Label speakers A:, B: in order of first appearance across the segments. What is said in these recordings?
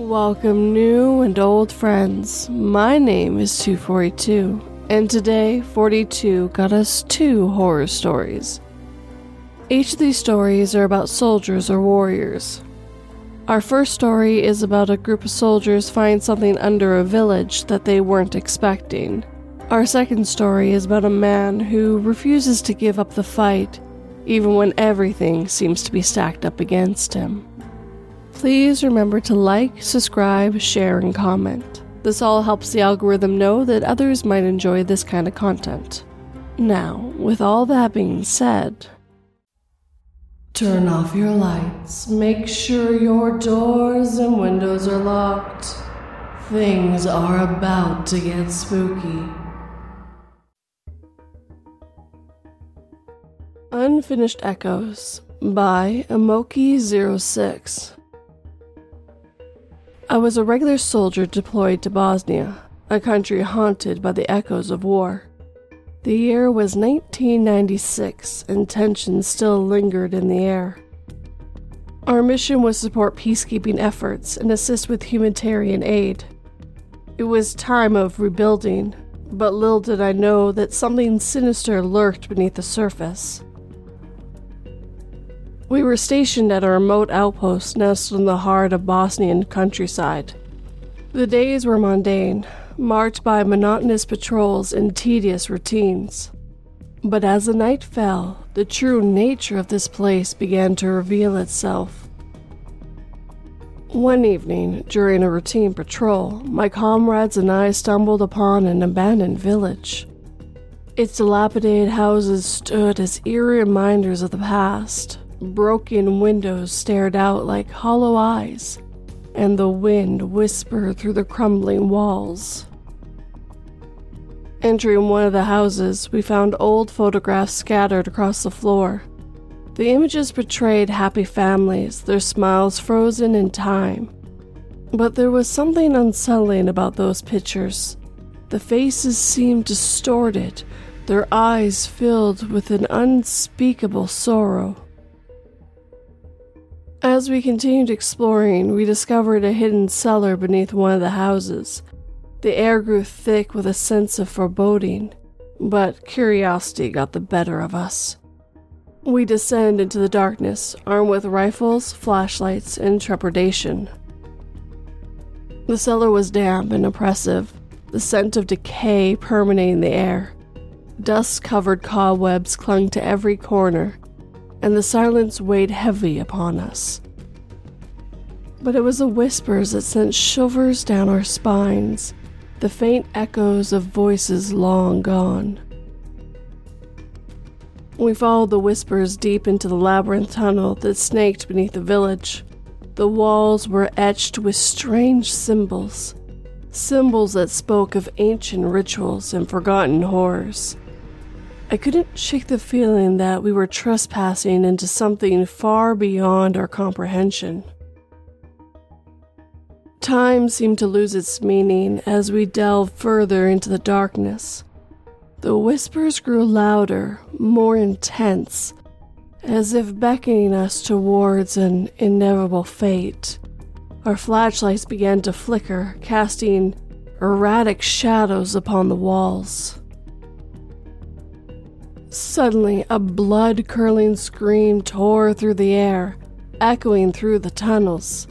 A: Welcome, new and old friends. My name is To42, and today 42 got us two horror stories. Each of these stories are about soldiers or warriors. Our first story is about a group of soldiers find something under a village that they weren't expecting. Our second story is about a man who refuses to give up the fight, even when everything seems to be stacked up against him. Please remember to like, subscribe, share, and comment. This all helps the algorithm know that others might enjoy this kind of content. Now, with all that being said, turn off your lights, make sure your doors and windows are locked. Things are about to get spooky. Unfinished Echoes by Amoki06. I was a regular soldier deployed to Bosnia, a country haunted by the echoes of war. The year was 1996, and tensions still lingered in the air. Our mission was to support peacekeeping efforts and assist with humanitarian aid. It was time of rebuilding, but little did I know that something sinister lurked beneath the surface. We were stationed at a remote outpost nestled in the heart of Bosnian countryside. The days were mundane, marked by monotonous patrols and tedious routines. But as the night fell, the true nature of this place began to reveal itself. One evening, during a routine patrol, my comrades and I stumbled upon an abandoned village. Its dilapidated houses stood as eerie reminders of the past, Broken windows stared out like hollow eyes, and the wind whispered through the crumbling walls. Entering one of the houses, we found old photographs scattered across the floor. The images portrayed happy families, their smiles frozen in time. But there was something unsettling about those pictures. The faces seemed distorted, their eyes filled with an unspeakable sorrow. As we continued exploring, we discovered a hidden cellar beneath one of the houses. The air grew thick with a sense of foreboding, but curiosity got the better of us. We descended into the darkness, armed with rifles, flashlights, and trepidation. The cellar was damp and oppressive, the scent of decay permeating the air. Dust covered cobwebs clung to every corner, and the silence weighed heavy upon us. But it was the whispers that sent shivers down our spines, the faint echoes of voices long gone. We followed the whispers deep into the labyrinth tunnel that snaked beneath the village. The walls were etched with strange symbols, symbols that spoke of ancient rituals and forgotten horrors. I couldn't shake the feeling that we were trespassing into something far beyond our comprehension. Time seemed to lose its meaning as we delved further into the darkness. The whispers grew louder, more intense, as if beckoning us towards an inevitable fate. Our flashlights began to flicker, casting erratic shadows upon the walls. Suddenly, a blood curdling scream tore through the air, echoing through the tunnels.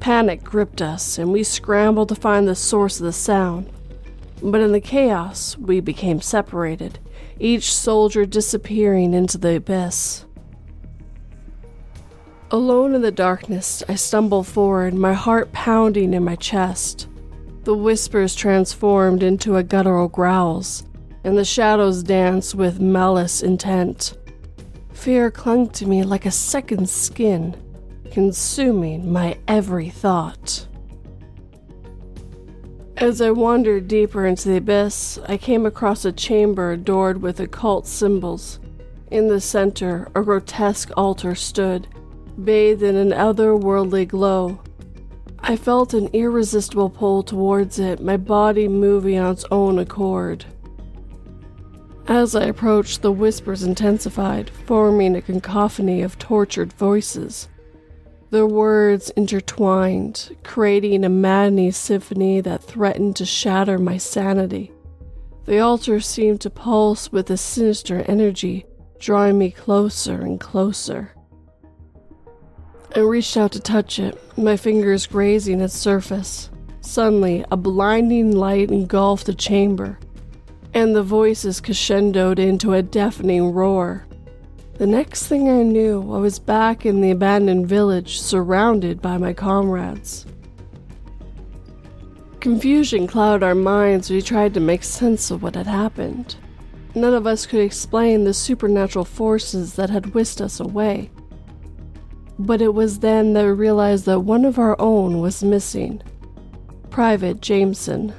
A: Panic gripped us, and we scrambled to find the source of the sound. But in the chaos, we became separated, each soldier disappearing into the abyss. Alone in the darkness, I stumble forward, my heart pounding in my chest. The whispers transformed into a guttural growls and the shadows danced with malice intent. Fear clung to me like a second skin, consuming my every thought. As I wandered deeper into the abyss, I came across a chamber adored with occult symbols. In the center, a grotesque altar stood, bathed in an otherworldly glow. I felt an irresistible pull towards it, my body moving on its own accord. As I approached, the whispers intensified, forming a cacophony of tortured voices. Their words intertwined, creating a maddening symphony that threatened to shatter my sanity. The altar seemed to pulse with a sinister energy, drawing me closer and closer. I reached out to touch it, my fingers grazing its surface. Suddenly, a blinding light engulfed the chamber, and the voices crescendoed into a deafening roar. The next thing I knew, I was back in the abandoned village, surrounded by my comrades. Confusion clouded our minds as we tried to make sense of what had happened. None of us could explain the supernatural forces that had whisked us away. But it was then that we realized that one of our own was missing Private Jameson.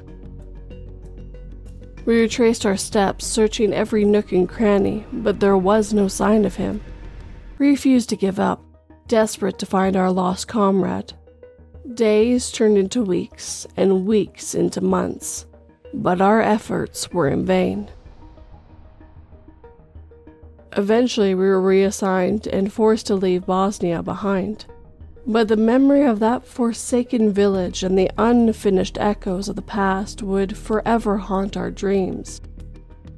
A: We retraced our steps, searching every nook and cranny, but there was no sign of him. We refused to give up, desperate to find our lost comrade. Days turned into weeks, and weeks into months, but our efforts were in vain. Eventually, we were reassigned and forced to leave Bosnia behind. But the memory of that forsaken village and the unfinished echoes of the past would forever haunt our dreams.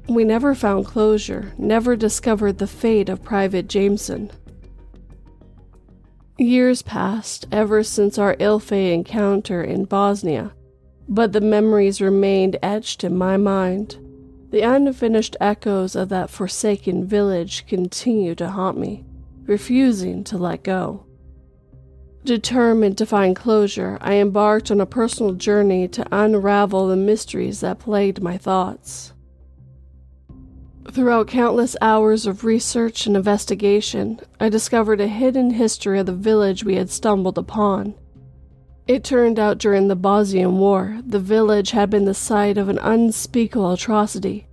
A: We never found closure, never discovered the fate of Private Jameson. Years passed ever since our ill fated encounter in Bosnia, but the memories remained etched in my mind. The unfinished echoes of that forsaken village continue to haunt me, refusing to let go. Determined to find closure, I embarked on a personal journey to unravel the mysteries that plagued my thoughts. Throughout countless hours of research and investigation, I discovered a hidden history of the village we had stumbled upon. It turned out during the Bosnian War, the village had been the site of an unspeakable atrocity.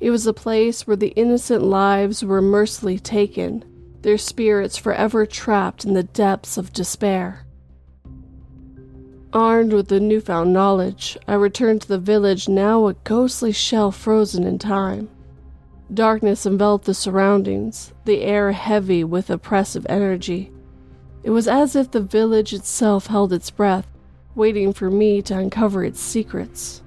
A: It was a place where the innocent lives were mercilessly taken their spirits forever trapped in the depths of despair. Armed with the newfound knowledge, I returned to the village, now a ghostly shell frozen in time. Darkness enveloped the surroundings, the air heavy with oppressive energy. It was as if the village itself held its breath, waiting for me to uncover its secrets.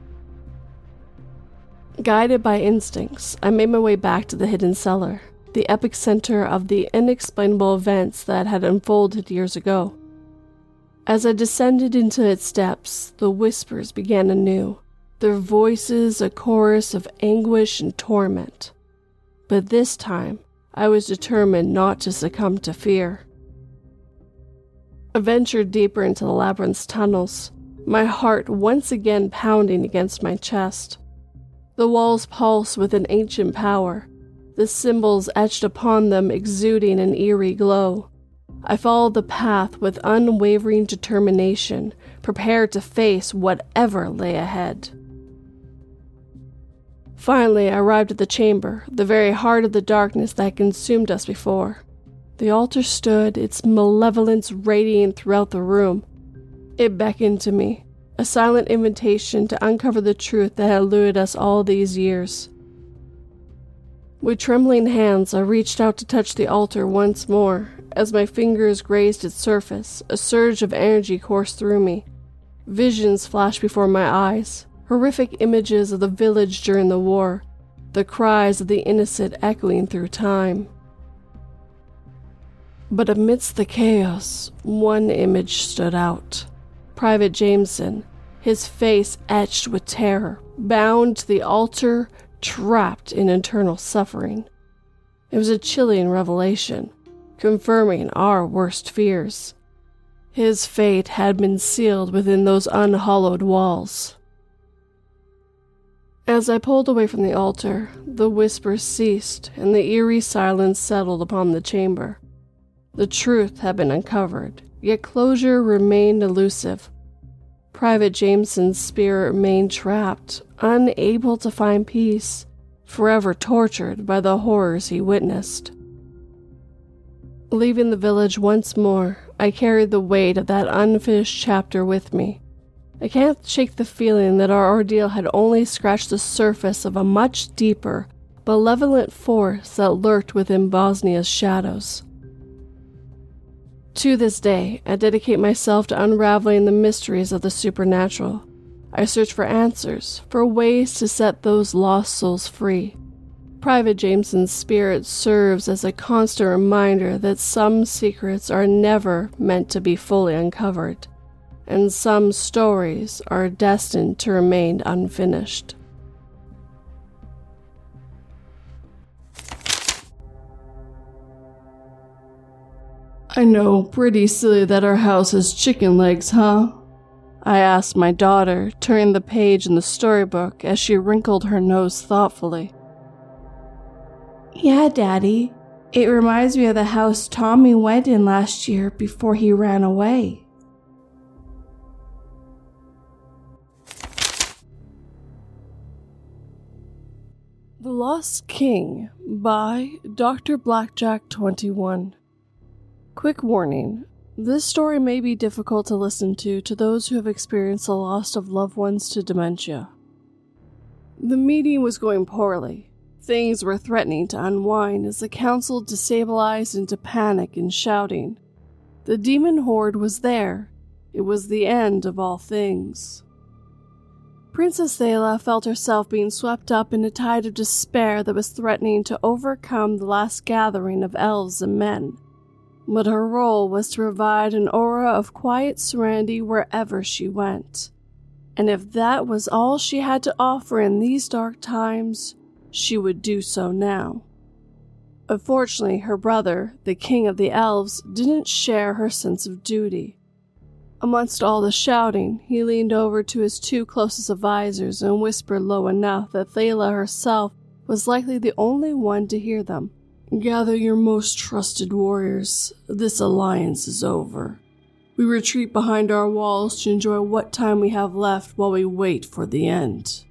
A: Guided by instincts, I made my way back to the hidden cellar the epicenter of the inexplainable events that had unfolded years ago. As I descended into its depths, the whispers began anew, their voices a chorus of anguish and torment. But this time, I was determined not to succumb to fear. I ventured deeper into the labyrinth's tunnels, my heart once again pounding against my chest. The walls pulsed with an ancient power, the symbols etched upon them exuding an eerie glow. I followed the path with unwavering determination, prepared to face whatever lay ahead. Finally, I arrived at the chamber, the very heart of the darkness that consumed us before. The altar stood, its malevolence radiating throughout the room. It beckoned to me, a silent invitation to uncover the truth that had eluded us all these years. With trembling hands, I reached out to touch the altar once more. As my fingers grazed its surface, a surge of energy coursed through me. Visions flashed before my eyes horrific images of the village during the war, the cries of the innocent echoing through time. But amidst the chaos, one image stood out Private Jameson, his face etched with terror, bound to the altar trapped in eternal suffering. It was a chilling revelation, confirming our worst fears. His fate had been sealed within those unhallowed walls. As I pulled away from the altar, the whispers ceased and the eerie silence settled upon the chamber. The truth had been uncovered, yet closure remained elusive. Private Jameson's spirit remained trapped, unable to find peace, forever tortured by the horrors he witnessed. Leaving the village once more, I carried the weight of that unfinished chapter with me. I can't shake the feeling that our ordeal had only scratched the surface of a much deeper, malevolent force that lurked within Bosnia's shadows. To this day, I dedicate myself to unraveling the mysteries of the supernatural. I search for answers, for ways to set those lost souls free. Private Jameson's spirit serves as a constant reminder that some secrets are never meant to be fully uncovered, and some stories are destined to remain unfinished. I know, pretty silly that our house has chicken legs, huh? I asked my daughter, turning the page in the storybook as she wrinkled her nose thoughtfully.
B: Yeah, Daddy. It reminds me of the house Tommy went in last year before he ran away.
A: The Lost King by Dr. Blackjack 21. Quick warning this story may be difficult to listen to to those who have experienced the loss of loved ones to dementia. The meeting was going poorly. Things were threatening to unwind as the council destabilized into panic and shouting. The demon horde was there. It was the end of all things. Princess Thela felt herself being swept up in a tide of despair that was threatening to overcome the last gathering of elves and men but her role was to provide an aura of quiet serenity wherever she went. And if that was all she had to offer in these dark times, she would do so now. Unfortunately, her brother, the king of the elves, didn't share her sense of duty. Amongst all the shouting, he leaned over to his two closest advisers and whispered low enough that Thela herself was likely the only one to hear them. Gather your most trusted warriors. This alliance is over. We retreat behind our walls to enjoy what time we have left while we wait for the end.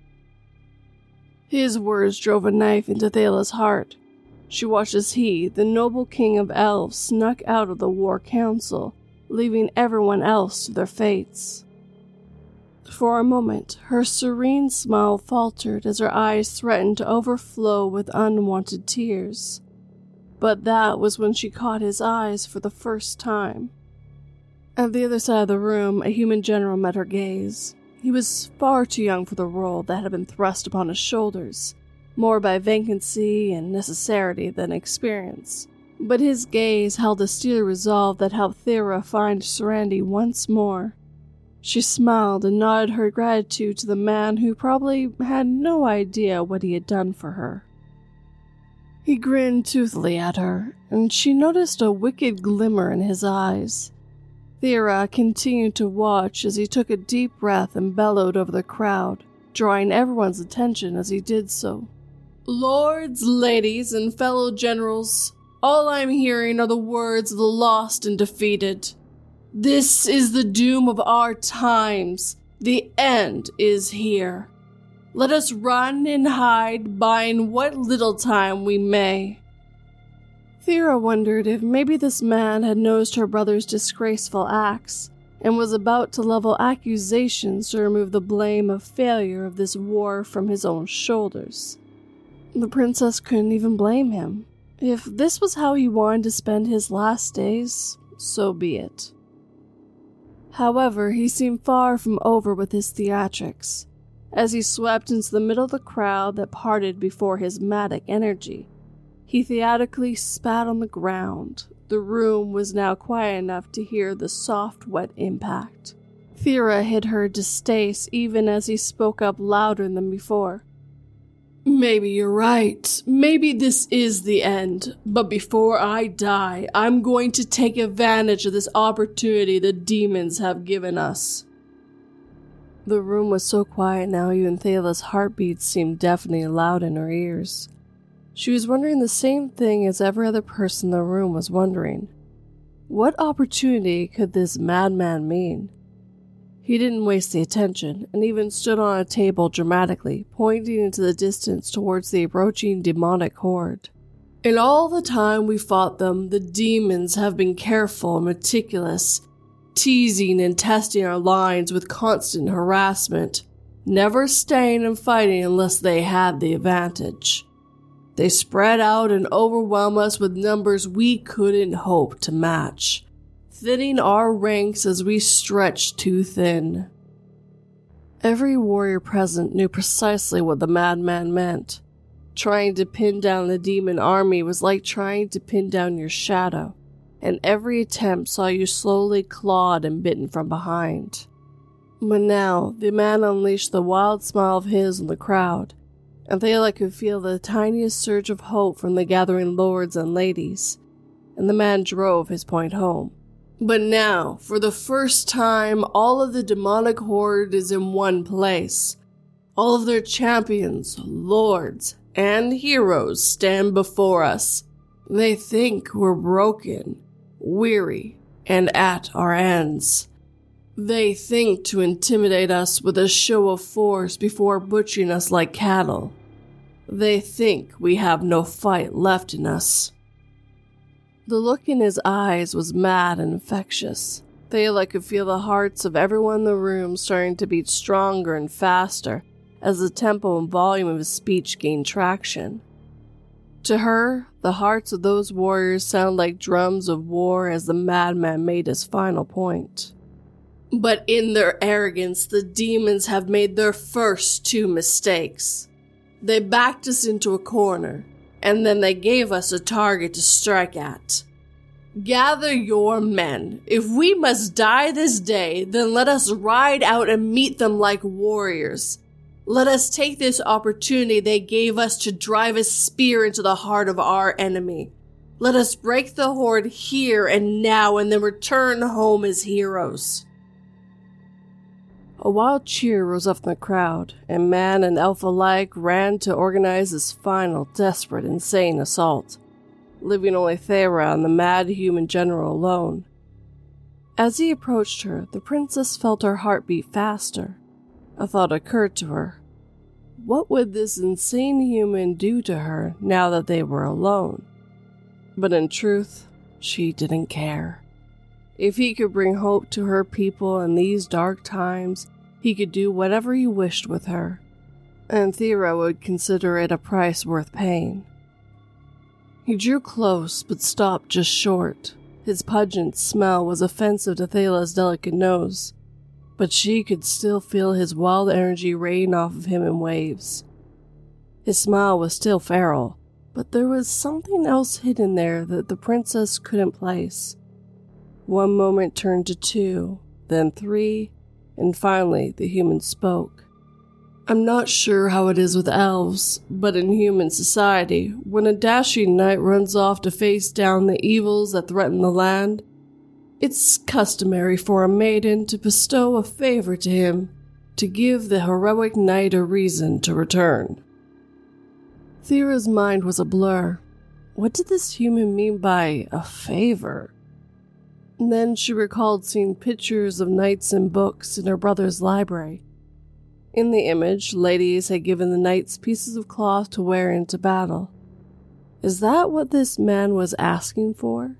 A: His words drove a knife into Thela's heart. She watched as he, the noble king of elves, snuck out of the war council, leaving everyone else to their fates. For a moment, her serene smile faltered as her eyes threatened to overflow with unwanted tears but that was when she caught his eyes for the first time. At the other side of the room, a human general met her gaze. He was far too young for the role that had been thrust upon his shoulders, more by vacancy and necessity than experience. But his gaze held a steely resolve that helped Thera find serenity once more. She smiled and nodded her gratitude to the man who probably had no idea what he had done for her. He grinned toothily at her, and she noticed a wicked glimmer in his eyes. Thera continued to watch as he took a deep breath and bellowed over the crowd, drawing everyone's attention as he did so. Lords, ladies, and fellow generals, all I'm hearing are the words of the lost and defeated. This is the doom of our times. The end is here. Let us run and hide, buying what little time we may. Thera wondered if maybe this man had noticed her brother's disgraceful acts and was about to level accusations to remove the blame of failure of this war from his own shoulders. The princess couldn't even blame him. If this was how he wanted to spend his last days, so be it. However, he seemed far from over with his theatrics as he swept into the middle of the crowd that parted before his matic energy. He theatrically spat on the ground. The room was now quiet enough to hear the soft, wet impact. Thera hid her distaste even as he spoke up louder than before. Maybe you're right. Maybe this is the end. But before I die, I'm going to take advantage of this opportunity the demons have given us. The room was so quiet now, even Thela's heartbeats seemed deafening loud in her ears. She was wondering the same thing as every other person in the room was wondering. What opportunity could this madman mean? He didn't waste the attention, and even stood on a table dramatically, pointing into the distance towards the approaching demonic horde. In all the time we fought them, the demons have been careful and meticulous teasing and testing our lines with constant harassment, never staying and fighting unless they had the advantage. They spread out and overwhelm us with numbers we couldn't hope to match. thinning our ranks as we stretched too thin. Every warrior present knew precisely what the madman meant. Trying to pin down the demon army was like trying to pin down your shadow, and every attempt saw you slowly clawed and bitten from behind. But now, the man unleashed the wild smile of his on the crowd, and Thala could feel the tiniest surge of hope from the gathering lords and ladies, and the man drove his point home. But now, for the first time, all of the demonic horde is in one place. All of their champions, lords, and heroes stand before us. They think we're broken, weary, and at our ends. They think to intimidate us with a show of force before butchering us like cattle. They think we have no fight left in us. The look in his eyes was mad and infectious. Thala could feel the hearts of everyone in the room starting to beat stronger and faster as the tempo and volume of his speech gained traction. To her, the hearts of those warriors sound like drums of war as the madman made his final point. But in their arrogance, the demons have made their first two mistakes. They backed us into a corner, and then they gave us a target to strike at. Gather your men. If we must die this day, then let us ride out and meet them like warriors. Let us take this opportunity they gave us to drive a spear into the heart of our enemy. Let us break the horde here and now and then return home as heroes. A wild cheer rose up in the crowd, and man and elf alike ran to organize this final, desperate, insane assault, leaving only Thera and the mad human general alone. As he approached her, the princess felt her heart beat faster. A thought occurred to her. What would this insane human do to her now that they were alone? But in truth, she didn't care. If he could bring hope to her people in these dark times, he could do whatever he wished with her, and Thera would consider it a price worth paying. He drew close, but stopped just short. His pungent smell was offensive to Thala's delicate nose, but she could still feel his wild energy rain off of him in waves. His smile was still feral, but there was something else hidden there that the princess couldn't place. One moment turned to two, then three, and finally the human spoke. I'm not sure how it is with elves, but in human society, when a dashing knight runs off to face down the evils that threaten the land, it's customary for a maiden to bestow a favor to him to give the heroic knight a reason to return. Thera's mind was a blur. What did this human mean by a favor? And then she recalled seeing pictures of knights in books in her brother's library. In the image, ladies had given the knights pieces of cloth to wear into battle. Is that what this man was asking for?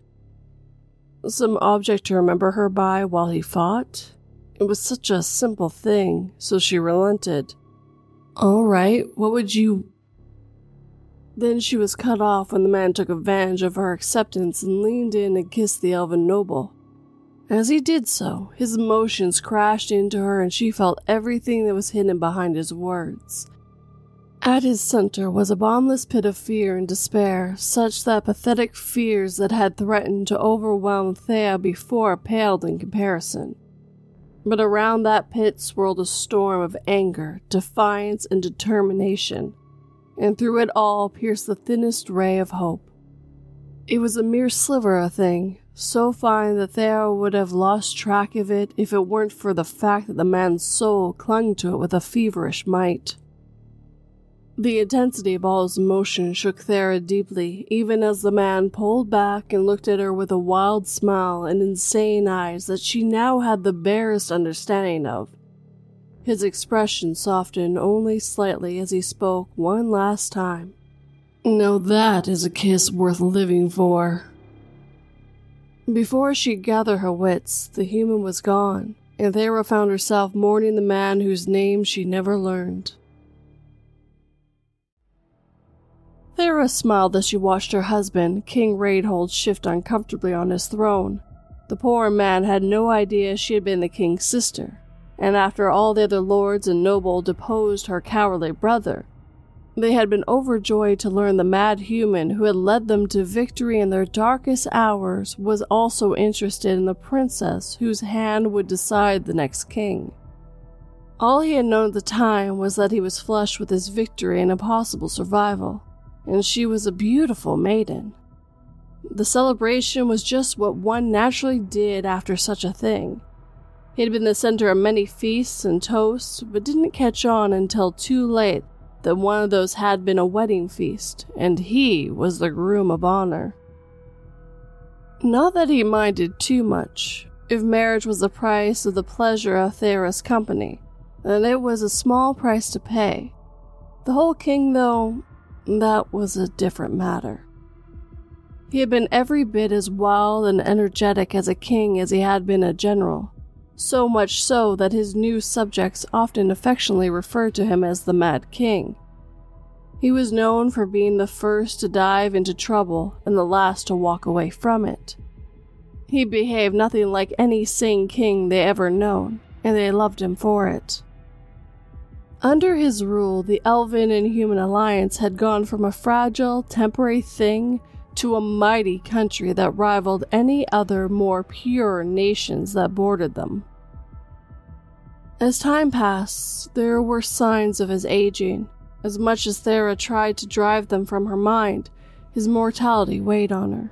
A: Some object to remember her by while he fought? It was such a simple thing, so she relented. All right, what would you then she was cut off when the man took advantage of her acceptance and leaned in and kissed the elven noble. As he did so, his emotions crashed into her and she felt everything that was hidden behind his words. At his center was a bottomless pit of fear and despair, such that pathetic fears that had threatened to overwhelm Thea before paled in comparison. But around that pit swirled a storm of anger, defiance, and determination and through it all pierced the thinnest ray of hope. It was a mere sliver of thing, so fine that Thea would have lost track of it if it weren't for the fact that the man's soul clung to it with a feverish might. The intensity of all his emotion shook Thera deeply, even as the man pulled back and looked at her with a wild smile and insane eyes that she now had the barest understanding of. His expression softened only slightly as he spoke one last time. Now that is a kiss worth living for. Before she could gather her wits, the human was gone, and Thera found herself mourning the man whose name she never learned. Thera smiled as she watched her husband, King Reinhold, shift uncomfortably on his throne. The poor man had no idea she had been the king's sister, and after all the other lords and noble deposed her cowardly brother, they had been overjoyed to learn the mad human who had led them to victory in their darkest hours was also interested in the princess whose hand would decide the next king. All he had known at the time was that he was flushed with his victory and a possible survival, and she was a beautiful maiden. The celebration was just what one naturally did after such a thing. He had been the center of many feasts and toasts, but didn't catch on until too late that one of those had been a wedding feast, and he was the groom of honor. Not that he minded too much. If marriage was the price of the pleasure of Thera's company, then it was a small price to pay. The whole king, though, that was a different matter. He had been every bit as wild and energetic as a king as he had been a general, so much so that his new subjects often affectionately referred to him as the Mad King. He was known for being the first to dive into trouble and the last to walk away from it. He behaved nothing like any sane king they ever known, and they loved him for it. Under his rule, the elven and human alliance had gone from a fragile, temporary thing to a mighty country that rivaled any other more pure nations that bordered them. As time passed, there were signs of his aging. As much as Thera tried to drive them from her mind, his mortality weighed on her.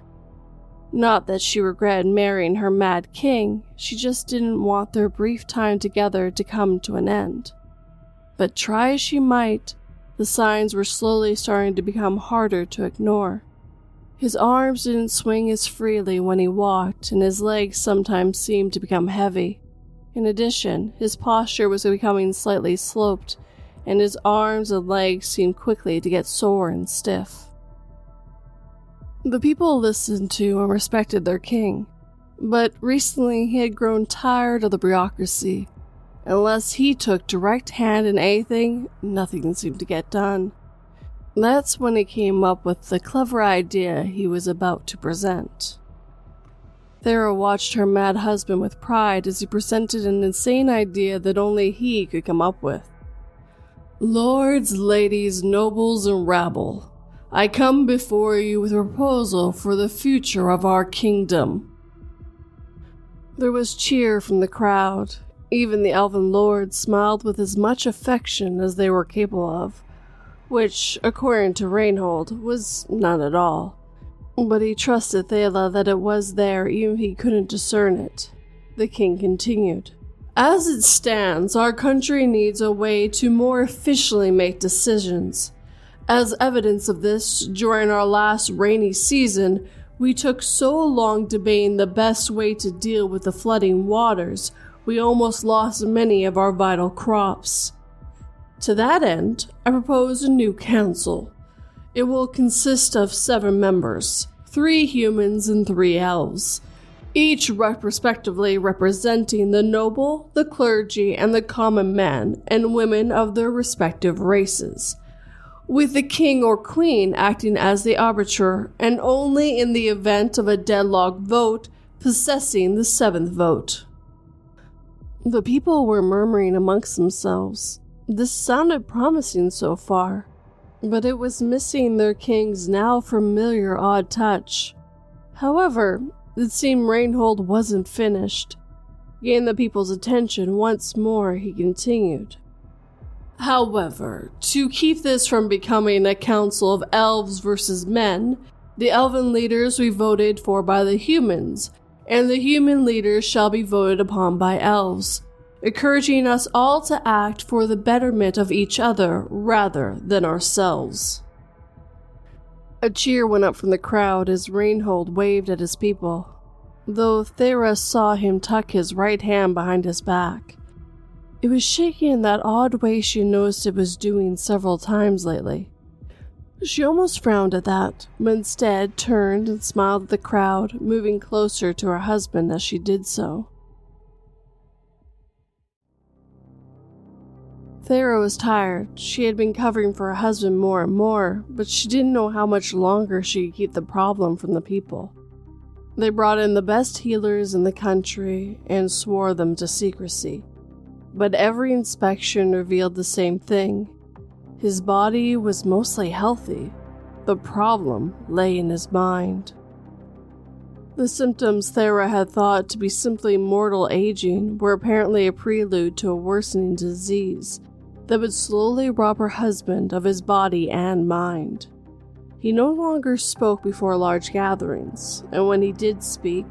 A: Not that she regretted marrying her mad king, she just didn't want their brief time together to come to an end. But try as she might, the signs were slowly starting to become harder to ignore. His arms didn't swing as freely when he walked, and his legs sometimes seemed to become heavy. In addition, his posture was becoming slightly sloped, and his arms and legs seemed quickly to get sore and stiff. The people listened to and respected their king, but recently he had grown tired of the bureaucracy. Unless he took direct hand in anything, nothing seemed to get done. That's when he came up with the clever idea he was about to present. Thera watched her mad husband with pride as he presented an insane idea that only he could come up with. Lords, ladies, nobles, and rabble, I come before you with a proposal for the future of our kingdom. There was cheer from the crowd. Even the elven lords smiled with as much affection as they were capable of which, according to Reinhold, was none at all. But he trusted Thala that it was there even if he couldn't discern it. The king continued. As it stands, our country needs a way to more efficiently make decisions. As evidence of this, during our last rainy season, we took so long debating the best way to deal with the flooding waters, we almost lost many of our vital crops. To that end, I propose a new council. It will consist of seven members three humans and three elves, each respectively representing the noble, the clergy, and the common men and women of their respective races, with the king or queen acting as the arbiter, and only in the event of a deadlock vote possessing the seventh vote. The people were murmuring amongst themselves. This sounded promising so far, but it was missing their king's now familiar odd touch. However, it seemed Reinhold wasn't finished. Gained the people's attention once more, he continued. However, to keep this from becoming a council of elves versus men, the elven leaders we voted for by the humans, and the human leaders shall be voted upon by elves, encouraging us all to act for the betterment of each other rather than ourselves. A cheer went up from the crowd as Reinhold waved at his people, though Thera saw him tuck his right hand behind his back. It was shaking in that odd way she noticed it was doing several times lately. She almost frowned at that, but instead turned and smiled at the crowd, moving closer to her husband as she did so. Thera was tired. She had been covering for her husband more and more, but she didn't know how much longer she could keep the problem from the people. They brought in the best healers in the country and swore them to secrecy. But every inspection revealed the same thing. His body was mostly healthy. The problem lay in his mind. The symptoms Thera had thought to be simply mortal aging were apparently a prelude to a worsening disease that would slowly rob her husband of his body and mind. He no longer spoke before large gatherings, and when he did speak,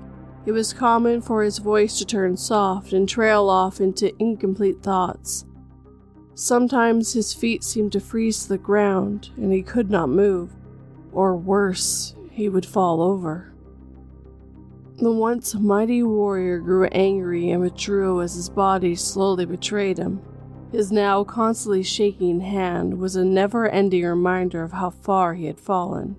A: it was common for his voice to turn soft and trail off into incomplete thoughts. Sometimes his feet seemed to freeze to the ground and he could not move, or worse, he would fall over. The once mighty warrior grew angry and withdrew as his body slowly betrayed him. His now constantly shaking hand was a never ending reminder of how far he had fallen.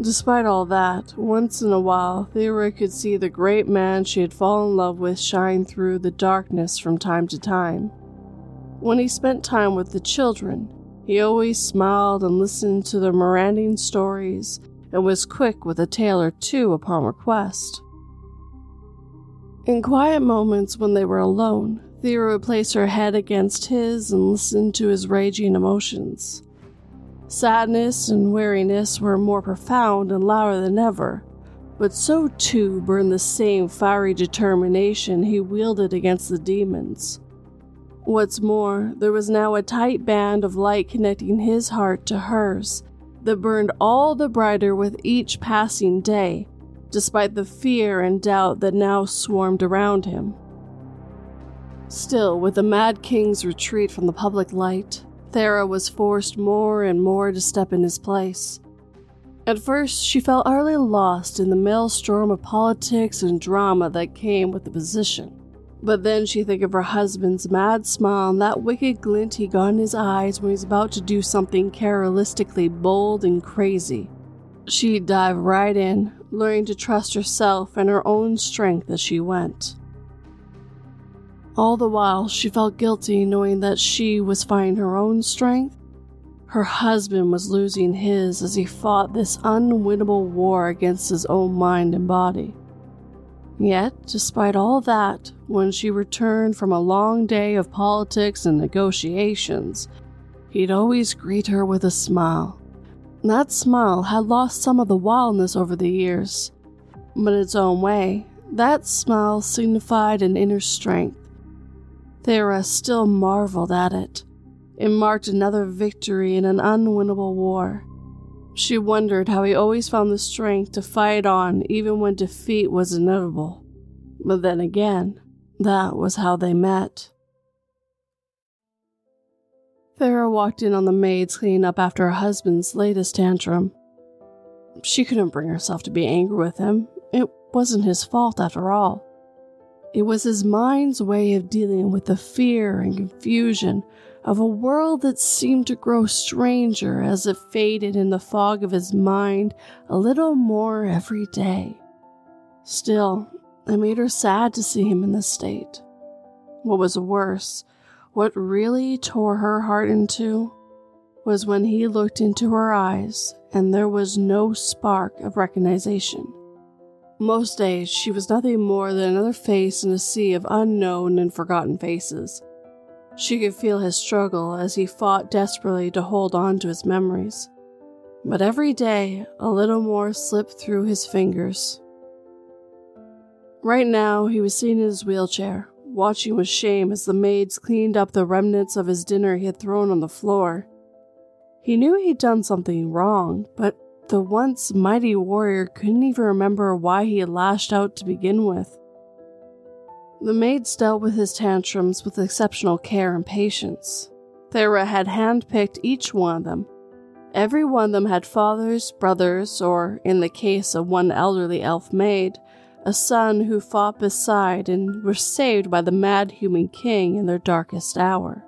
A: Despite all that, once in a while, Theora could see the great man she had fallen in love with shine through the darkness from time to time. When he spent time with the children, he always smiled and listened to their miranding stories and was quick with a tale or two upon request. In quiet moments when they were alone, Thea would place her head against his and listen to his raging emotions. Sadness and weariness were more profound and louder than ever, but so too burned the same fiery determination he wielded against the demons. What's more, there was now a tight band of light connecting his heart to hers that burned all the brighter with each passing day, despite the fear and doubt that now swarmed around him. Still, with the Mad King's retreat from the public light, Thera was forced more and more to step in his place. At first, she felt utterly lost in the maelstrom of politics and drama that came with the position. But then she think of her husband's mad smile and that wicked glint he got in his eyes when he was about to do something characteristically bold and crazy. She'd dive right in, learning to trust herself and her own strength as she went. All the while, she felt guilty knowing that she was finding her own strength. Her husband was losing his as he fought this unwinnable war against his own mind and body. Yet, despite all that, when she returned from a long day of politics and negotiations, he'd always greet her with a smile. That smile had lost some of the wildness over the years, but in its own way, that smile signified an inner strength Thera still marveled at it. It marked another victory in an unwinnable war. She wondered how he always found the strength to fight on even when defeat was inevitable. But then again, that was how they met. Thera walked in on the maids cleaning up after her husband's latest tantrum. She couldn't bring herself to be angry with him. It wasn't his fault after all. It was his mind's way of dealing with the fear and confusion of a world that seemed to grow stranger as it faded in the fog of his mind a little more every day. Still, it made her sad to see him in this state. What was worse, what really tore her heart in two, was when he looked into her eyes and there was no spark of recognition. Most days, she was nothing more than another face in a sea of unknown and forgotten faces. She could feel his struggle as he fought desperately to hold on to his memories. But every day, a little more slipped through his fingers. Right now, he was sitting in his wheelchair, watching with shame as the maids cleaned up the remnants of his dinner he had thrown on the floor. He knew he'd done something wrong, but the once mighty warrior couldn't even remember why he had lashed out to begin with. The maids dealt with his tantrums with exceptional care and patience. Thera had handpicked each one of them. Every one of them had fathers, brothers, or, in the case of one elderly elf maid, a son who fought beside and were saved by the mad human king in their darkest hour.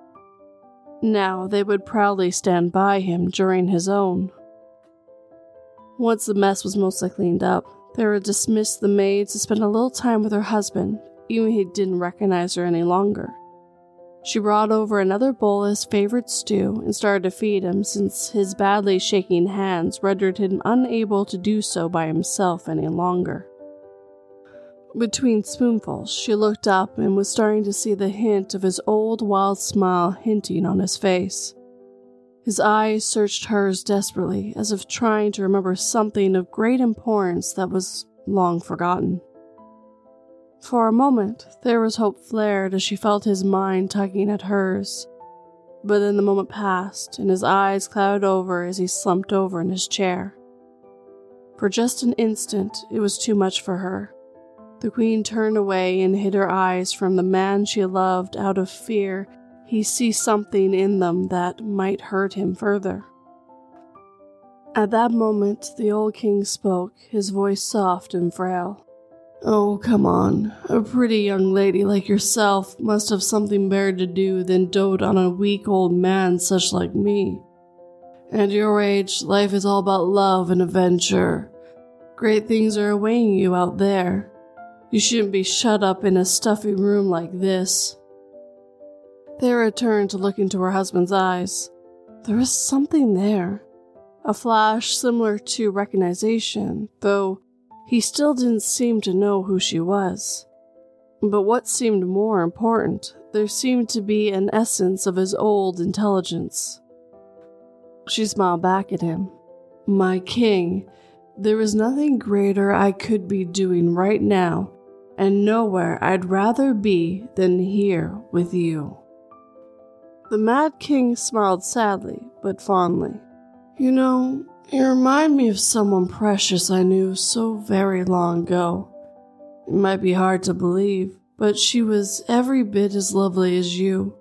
A: Now they would proudly stand by him during his own. Once the mess was mostly cleaned up, Thera dismissed the maids to spend a little time with her husband, even he didn't recognize her any longer. She brought over another bowl of his favorite stew and started to feed him since his badly shaking hands rendered him unable to do so by himself any longer. Between spoonfuls, she looked up and was starting to see the hint of his old wild smile hinting on his face. His eyes searched hers desperately, as if trying to remember something of great importance that was long forgotten. For a moment, there was hope flared as she felt his mind tugging at hers. But then the moment passed, and his eyes clouded over as he slumped over in his chair. For just an instant, it was too much for her. The queen turned away and hid her eyes from the man she loved out of fear he see something in them that might hurt him further. At that moment, the old king spoke, his voice soft and frail. Oh, come on. A pretty young lady like yourself must have something better to do than dote on a weak old man such like me. At your age, life is all about love and adventure. Great things are awaiting you out there. You shouldn't be shut up in a stuffy room like this. Thera turned to look into her husband's eyes. There was something there. A flash similar to recognition, though he still didn't seem to know who she was. But what seemed more important, there seemed to be an essence of his old intelligence. She smiled back at him. My king, there is nothing greater I could be doing right now, and nowhere I'd rather be than here with you. The Mad King smiled sadly, but fondly. You know, you remind me of someone precious I knew so very long ago. It might be hard to believe, but she was every bit as lovely as you.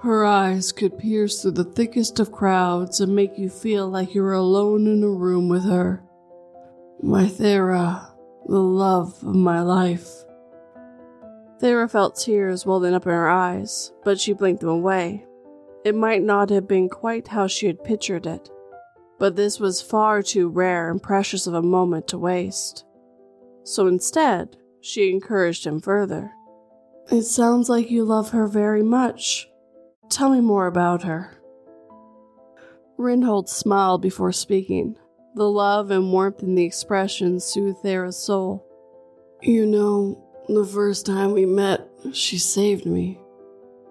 A: Her eyes could pierce through the thickest of crowds and make you feel like you were alone in a room with her. My Thera, the love of my life. Thera felt tears welling up in her eyes, but she blinked them away. It might not have been quite how she had pictured it, but this was far too rare and precious of a moment to waste. So instead, she encouraged him further. It sounds like you love her very much. Tell me more about her. Reinhold smiled before speaking. The love and warmth in the expression soothed Thera's soul. You know, the first time we met, she saved me.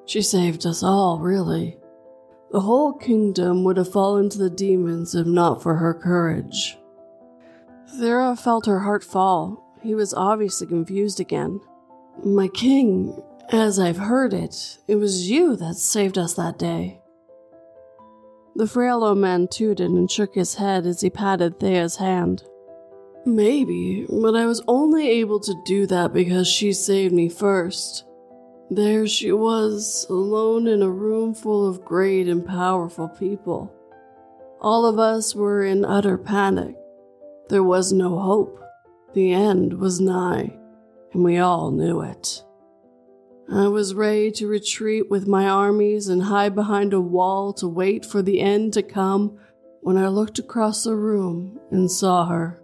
A: She saved us all, really. The whole kingdom would have fallen to the demons if not for her courage. Thera felt her heart fall. He was obviously confused again. My king, as I've heard it, it was you that saved us that day. The frail old man tooted and shook his head as he patted Thera's hand. Maybe, but I was only able to do that because she saved me first. There she was, alone in a room full of great and powerful people. All of us were in utter panic. There was no hope. The end was nigh, and we all knew it. I was ready to retreat with my armies and hide behind a wall to wait for the end to come when I looked across the room and saw her.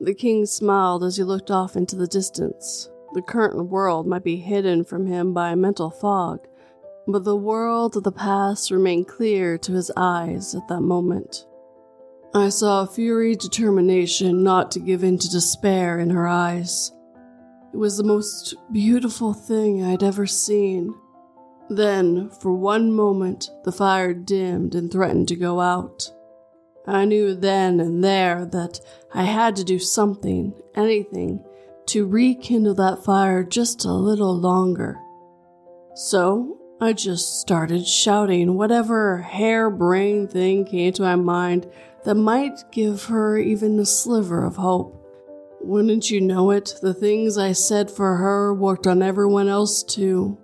A: The king smiled as he looked off into the distance. The current world might be hidden from him by a mental fog, but the world of the past remained clear to his eyes at that moment. I saw a fury determination not to give in to despair in her eyes. It was the most beautiful thing I'd ever seen. Then, for one moment, the fire dimmed and threatened to go out. I knew then and there that I had to do something, anything, to rekindle that fire just a little longer. So I just started shouting whatever harebrained thing came to my mind that might give her even a sliver of hope. Wouldn't you know it, the things I said for her worked on everyone else too.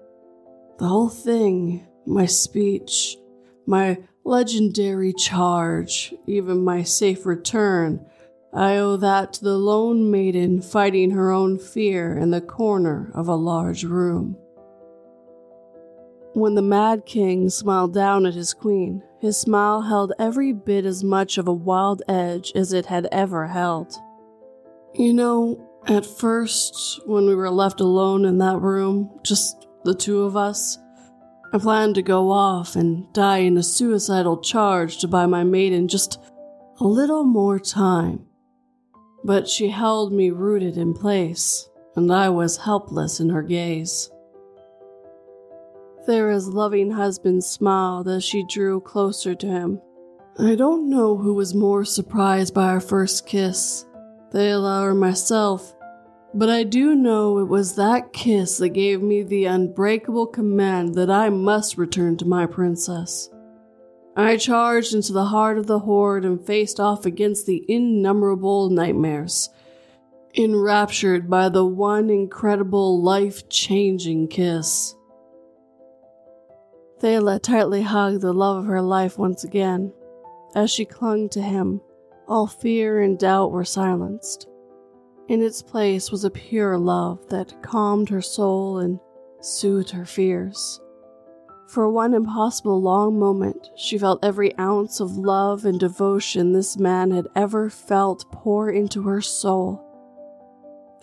A: The whole thing, my speech, my legendary charge, even my safe return. I owe that to the lone maiden fighting her own fear in the corner of a large room. When the Mad King smiled down at his queen, his smile held every bit as much of a wild edge as it had ever held. You know, at first, when we were left alone in that room, just the two of us. I planned to go off and die in a suicidal charge to buy my maiden just a little more time. But she held me rooted in place, and I was helpless in her gaze. Thera's loving husband smiled as she drew closer to him. I don't know who was more surprised by our first kiss, Thera or myself, but I do know it was that kiss that gave me the unbreakable command that I must return to my princess. I charged into the heart of the horde and faced off against the innumerable nightmares, enraptured by the one incredible life changing kiss. Thera tightly hugged the love of her life once again. As she clung to him, all fear and doubt were silenced. In its place was a pure love that calmed her soul and soothed her fears. For one impossible long moment, she felt every ounce of love and devotion this man had ever felt pour into her soul.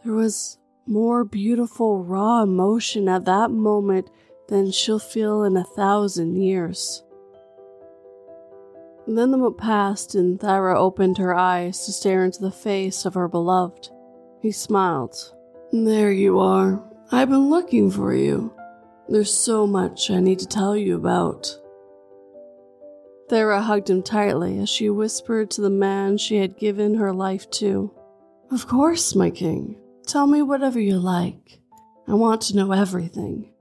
A: There was more beautiful, raw emotion at that moment than she'll feel in a thousand years. then the moment passed, and Thera opened her eyes to stare into the face of her beloved. He smiled. There you are. I've been looking for you. There's so much I need to tell you about. Thera hugged him tightly as she whispered to the man she had given her life to. Of course, my king. Tell me whatever you like. I want to know everything.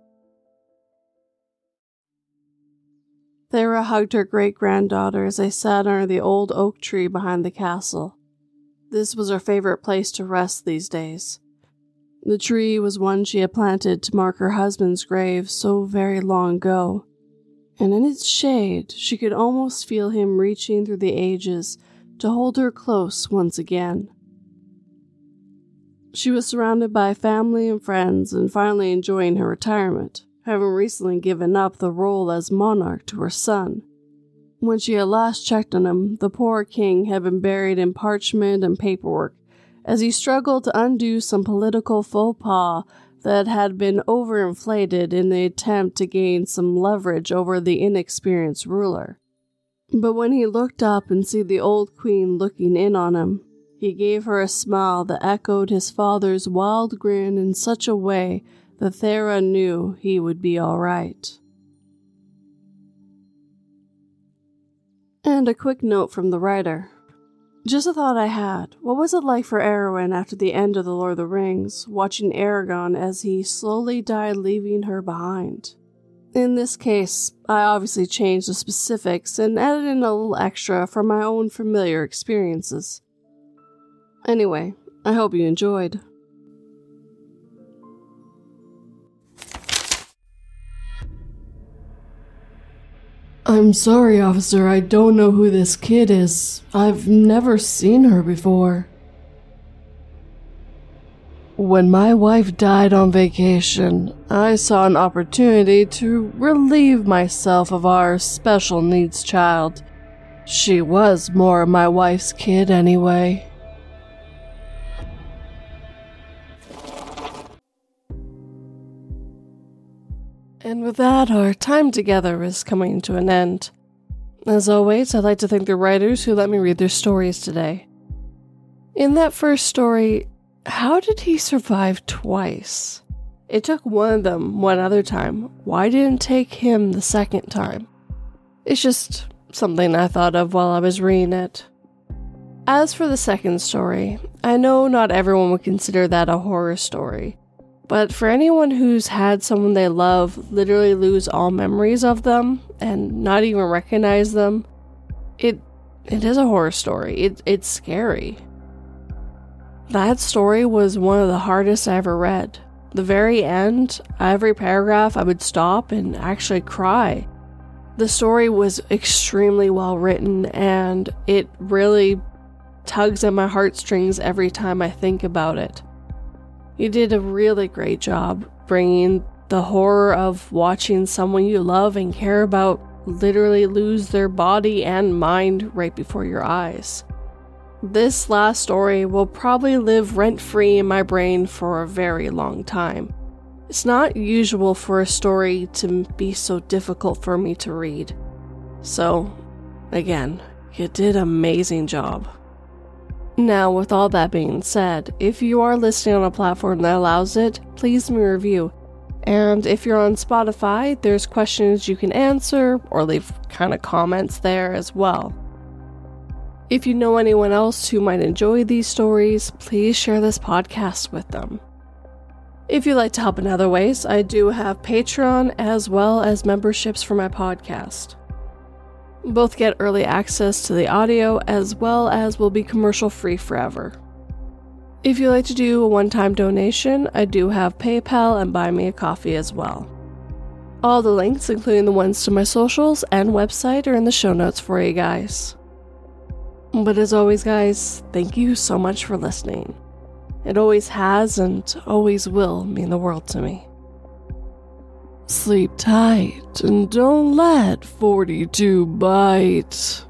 A: Thera hugged her great granddaughter as they sat under the old oak tree behind the castle. This was her favorite place to rest these days. The tree was one she had planted to mark her husband's grave so very long ago, and in its shade she could almost feel him reaching through the ages to hold her close once again. She was surrounded by family and friends and finally enjoying her retirement having recently given up the role as monarch to her son. When she had last checked on him, the poor king had been buried in parchment and paperwork as he struggled to undo some political faux pas that had been overinflated in the attempt to gain some leverage over the inexperienced ruler. But when he looked up and see the old queen looking in on him, he gave her a smile that echoed his father's wild grin in such a way that Thera knew he would be all right. And a quick note from the writer. Just a thought I had. What was it like for Arwen after the end of The Lord of the Rings, watching Aragorn as he slowly died, leaving her behind? In this case, I obviously changed the specifics and added in a little extra from my own familiar experiences. Anyway, I hope you enjoyed. I'm sorry, officer, I don't know who this kid is. I've never seen her before. When my wife died on vacation, I saw an opportunity to relieve myself of our special needs child. She was more my wife's kid anyway. And with that, our time together is coming to an end. As always, I'd like to thank the writers who let me read their stories today. In that first story, how did he survive twice? It took one of them one other time. Why didn't take him the second time? It's just something I thought of while I was reading it. As for the second story, I know not everyone would consider that a horror story, but for anyone who's had someone they love literally lose all memories of them and not even recognize them, it it is a horror story. It it's scary. That story was one of the hardest I ever read. The very end, every paragraph I would stop and actually cry. The story was extremely well written and it really tugs at my heartstrings every time I think about it. You did a really great job bringing the horror of watching someone you love and care about literally lose their body and mind right before your eyes. This last story will probably live rent free in my brain for a very long time, It's not usual for a story to be so difficult for me to read. So, again, you did amazing job. Now, with all that being said, if you are listening on a platform that allows it, please leave me a review. And if you're on Spotify, there's questions you can answer or leave kind of comments there as well. If you know anyone else who might enjoy these stories, please share this podcast with them. If you'd like to help in other ways, I do have Patreon as well as memberships for my podcast. Both get early access to the audio as well as will be commercial free forever. If you'd like to do a one time donation, I do have PayPal and Buy Me a Coffee as well. All the links, including the ones to my socials and website, are in the show notes for you guys. But as always, guys, thank you so much for listening. It always has and always will mean the world to me. Sleep tight and don't let 42 bite.